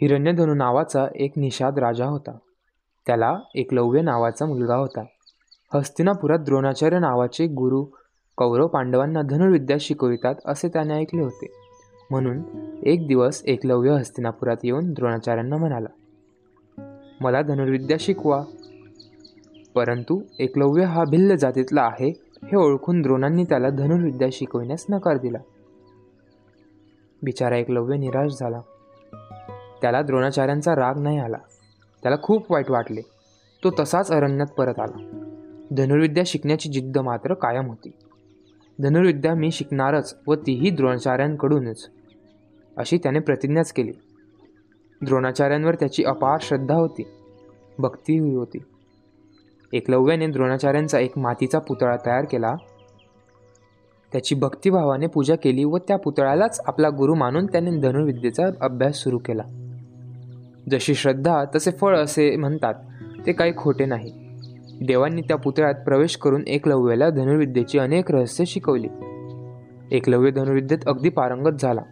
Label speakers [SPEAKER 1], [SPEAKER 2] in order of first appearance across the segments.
[SPEAKER 1] हिरण्यधनु नावाचा एक निषाद राजा होता. त्याला एकलव्य नावाचा मुलगा होता. हस्तिनापुरात द्रोणाचार्य नावाचे गुरु कौरव पांडवांना धनुर्विद्या शिकवितात असे त्याने ऐकले होते. म्हणून एक दिवस एकलव्य हस्तिनापुरात येऊन द्रोणाचार्यांना म्हणाला मला धनुर्विद्या शिकवा. परंतु एकलव्य हा भिल्ल जातीतला आहे हे ओळखून द्रोणांनी त्याला धनुर्विद्या शिकविण्यास नकार दिला. बिचारा एकलव्य निराश झाला. त्याला द्रोणाचार्यांचा राग नाही आला. त्याला खूप वाईट वाटले. तो तसाच अरण्यात परत आला. धनुर्विद्या शिकण्याची जिद्द मात्र कायम होती. धनुर्विद्या मी शिकणारच व तीही द्रोणाचार्यांकडूनच. अशी त्याने प्रतिज्ञाच केली. द्रोणाचार्यांवर त्याची अपार श्रद्धा होती. भक्ती होती. एकलव्याने द्रोणाचार्यांचा एक मातीचा पुतळा तयार केला. त्याची भक्तिभावाने पूजा केली व त्या पुतळ्यालाच आपला गुरु मानून त्याने धनुर्विद्येचा अभ्यास सुरू केला. जशी श्रद्धा तसे फळ असे म्हणतात. ते काही खोटे नाही. देवांनी त्या पुतळ्यात प्रवेश करून एकलव्याला धनुर्विद्येची अनेक रहस्य शिकवली. एकलव्य धनुर्विद्येत अगदी पारंगत झाला.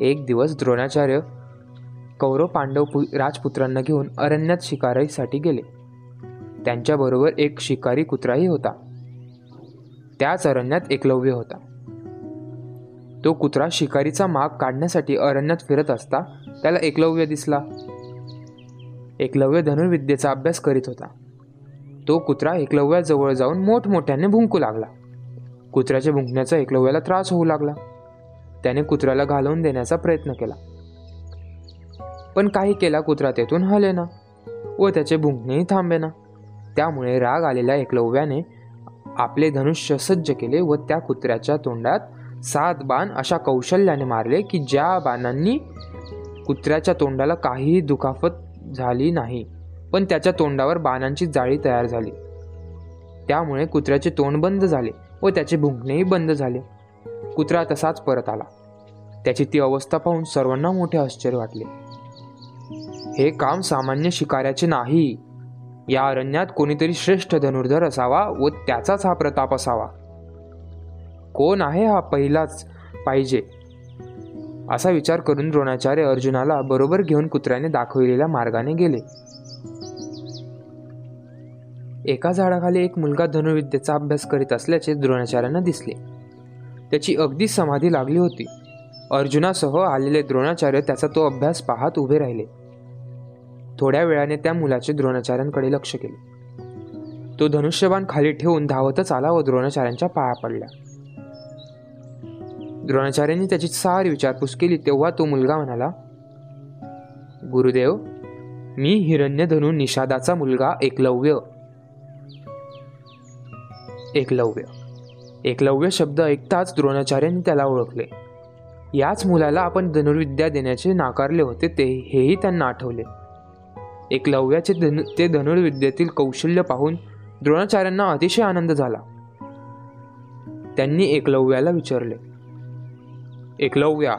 [SPEAKER 1] एक दिवस द्रोणाचार्य कौरव पांडव पु राजपुत्रांना घेऊन अरण्यात शिकारीसाठी गेले. त्यांच्याबरोबर एक शिकारी कुत्राही होता. त्याच अरण्यात एकलव्य होता. तो कुत्रा शिकारीचा माग काढण्यासाठी अरण्यात फिरत असता त्याला एकलव्य दिसला. एकलव्य धनुर्विद्येचा अभ्यास करीत होता. तो कुत्रा एकलव्याजवळ जाऊन मोठमोठ्याने भुंकू लागला. कुत्र्याच्या भुंकण्याचा एकलव्याला त्रास होऊ लागला. त्याने कुत्र्याला घालवून देण्याचा प्रयत्न केला. पण काही केला कुत्रा तेथून हलेना व त्याचे भुंकणेही थांबेना. त्यामुळे राग आलेल्या एकलव्याने आपले धनुष्य सज्ज केले व त्या कुत्र्याच्या तोंडात सात बाण अशा कौशल्याने मारले की ज्या बाणांनी कुत्र्याच्या तोंडाला काहीही दुखापत झाली नाही पण त्याच्या तोंडावर बाणांची जाळी तयार झाली. त्यामुळे कुत्र्याचे तोंड बंद झाले व त्याचे भुंकणेही बंद झाले. कुत्रा तसाच परत आला. त्याची ती अवस्था पाहून सर्वांना मोठे आश्चर्य वाटले. हे काम सामान्य शिकाऱ्याचे नाही. या अरण्यात कोणीतरी श्रेष्ठ धनुर्धर असावा व त्याचाच हा प्रताप असावा. कोण आहे हा पहिलाच पाहिजे? असा विचार करून द्रोणाचार्य अर्जुनाला बरोबर घेऊन कुत्र्याने दाखविलेल्या मार्गाने गेले. एका झाडाखाली एक मुलगा धनुर्विद्येचा अभ्यास करीत असल्याचे द्रोणाचार्यांना दिसले. त्याची अगदी समाधी लागली होती. अर्जुनासह आलेले द्रोणाचार्य त्याचा तो अभ्यास पाहत उभे राहिले. थोड्या वेळाने त्या मुलाचे द्रोणाचार्यांकडे लक्ष केले. तो धनुष्यबाण खाली ठेवून धावतच आला व द्रोणाचार्यांच्या पाया पडल्या द्रोणाचार्यांनी त्याची सारी विचारपूस केली तेव्हा तो मुलगा म्हणाला गुरुदेव मी हिरण्यधनु निषादाचा मुलगा एकलव्य. एकलव्य. एकलव्य शब्द ऐकताच द्रोणाचार्यांनी त्याला ओळखले. याच मुलाला आपण धनुर्विद्या देण्याचे नाकारले होते ते हेही त्यांना आठवले. एकलव्याचे धनु ते धनुर्विद्येतील कौशल्य पाहून द्रोणाचार्यांना अतिशय आनंद झाला. त्यांनी एकलव्याला विचारले एकलव्या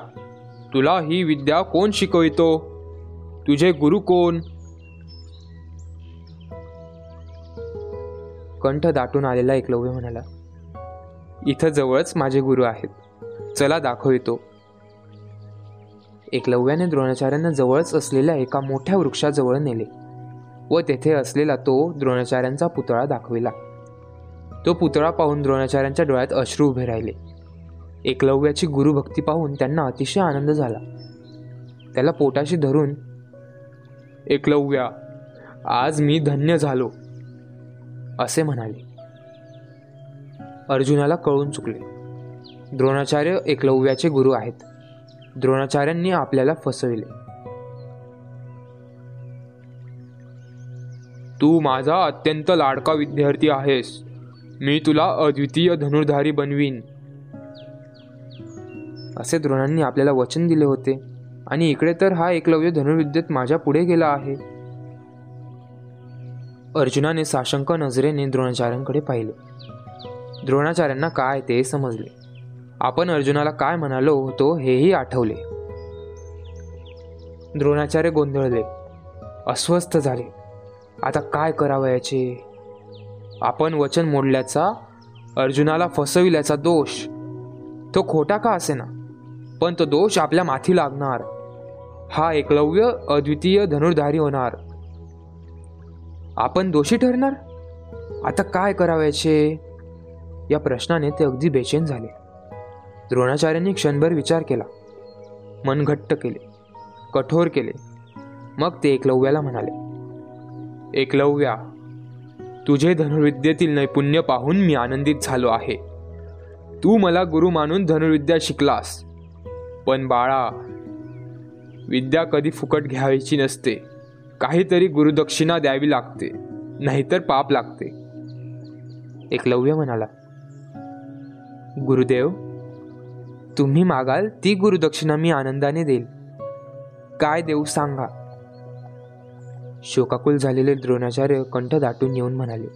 [SPEAKER 1] तुला ही विद्या कोण शिकवितो? तुझे गुरु कोण? कंठ दाटून आलेला एकलव्य म्हणाला इथं जवळच माझे गुरु आहेत. चला दाखवितो. एकलव्याने द्रोणाचार्यांना जवळच असलेल्या एका मोठ्या वृक्षाजवळ नेले व तेथे असलेला तो द्रोणाचार्यांचा पुतळा दाखविला. तो पुतळा पाहून द्रोणाचार्यांच्या डोळ्यात अश्रू उभे राहिले. एकलव्याची गुरुभक्ती पाहून त्यांना अतिशय आनंद झाला. त्याला पोटाशी धरून एकलव्या आज मी धन्य झालो असे म्हणाले. अर्जुनाला कळून चुकले. द्रोणाचार्य एकलव्याचे गुरु आहेत. द्रोणाचार्यांनी आपल्याला फसविले. तू माझा अत्यंत लाडका विद्यार्थी आहेस. मी तुला अद्वितीय धनुर्धारी बनवीन. असे द्रोणांनी आपल्याला वचन दिले होते. आणि इकडे तर हा एकलव्य धनुर्विद्येत माझ्या पुढे गेला आहे. अर्जुनाने साशंक नजरेने द्रोणाचार्यांकडे पाहिले. द्रोणाचार्यांना काय ते समजले. आपण अर्जुनाला काय म्हणालो होतो हेही आठवले. द्रोणाचार्य गोंधळले. अस्वस्थ झाले. आता काय करावयाचे? आपण वचन मोडल्याचा अर्जुनाला फसविल्याचा दोष. तो खोटा का असेना? पण तो दोष आपल्या माथी लागणार. हा एकलव्य अद्वितीय धनुर्धारी होणार. आपण दोषी ठरणार? आता काय करावयाचे? या प्रश्नाने ते अगदी बेचैन झाले. द्रोणाचार्यांनी क्षणभर विचार केला. मन घट्ट केले. कठोर केले. मग ते एकलव्याला म्हणाले एकलव्या तुझे धनुर्विद्येतील नैपुण्य पाहून मी आनंदित झालो आहे. तू मला गुरु मानून धनुर्विद्या शिकलास. पण बाळा विद्या कधी फुकट घ्यायची नसते. काहीतरी गुरुदक्षिणा द्यावी लागते नाहीतर पाप लागते. एकलव्य म्हणाला गुरुदेव तुम्ही मागाल ती गुरुदक्षिणा मी आनंदाने देईल. काय देऊ सांगा. शोकाकुल झालेले द्रोणाचार्य कंठ दाटून येऊन म्हणाले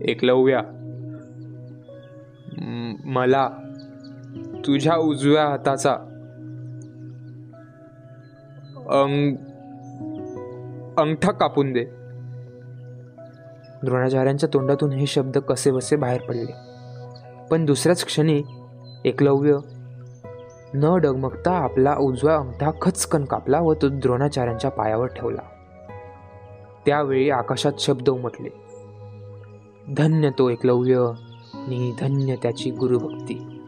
[SPEAKER 1] एकलव्या मला तुझ्या उजव्या हाताचा अंग अंगठा कापून दे. द्रोणाचार्यांच्या तोंडातून हे शब्द कसे बसे बाहेर पडले. पण दुसऱ्याच क्षणी एकलव्य न डगमगता आपला उजवा अंगठा खचकन कापला व तो द्रोणाचार्यांच्या पायावर ठेवला. त्यावेळी आकाशात शब्द उमटले. धन्य तो एकलव्य नि धन्य त्याची गुरुभक्ती.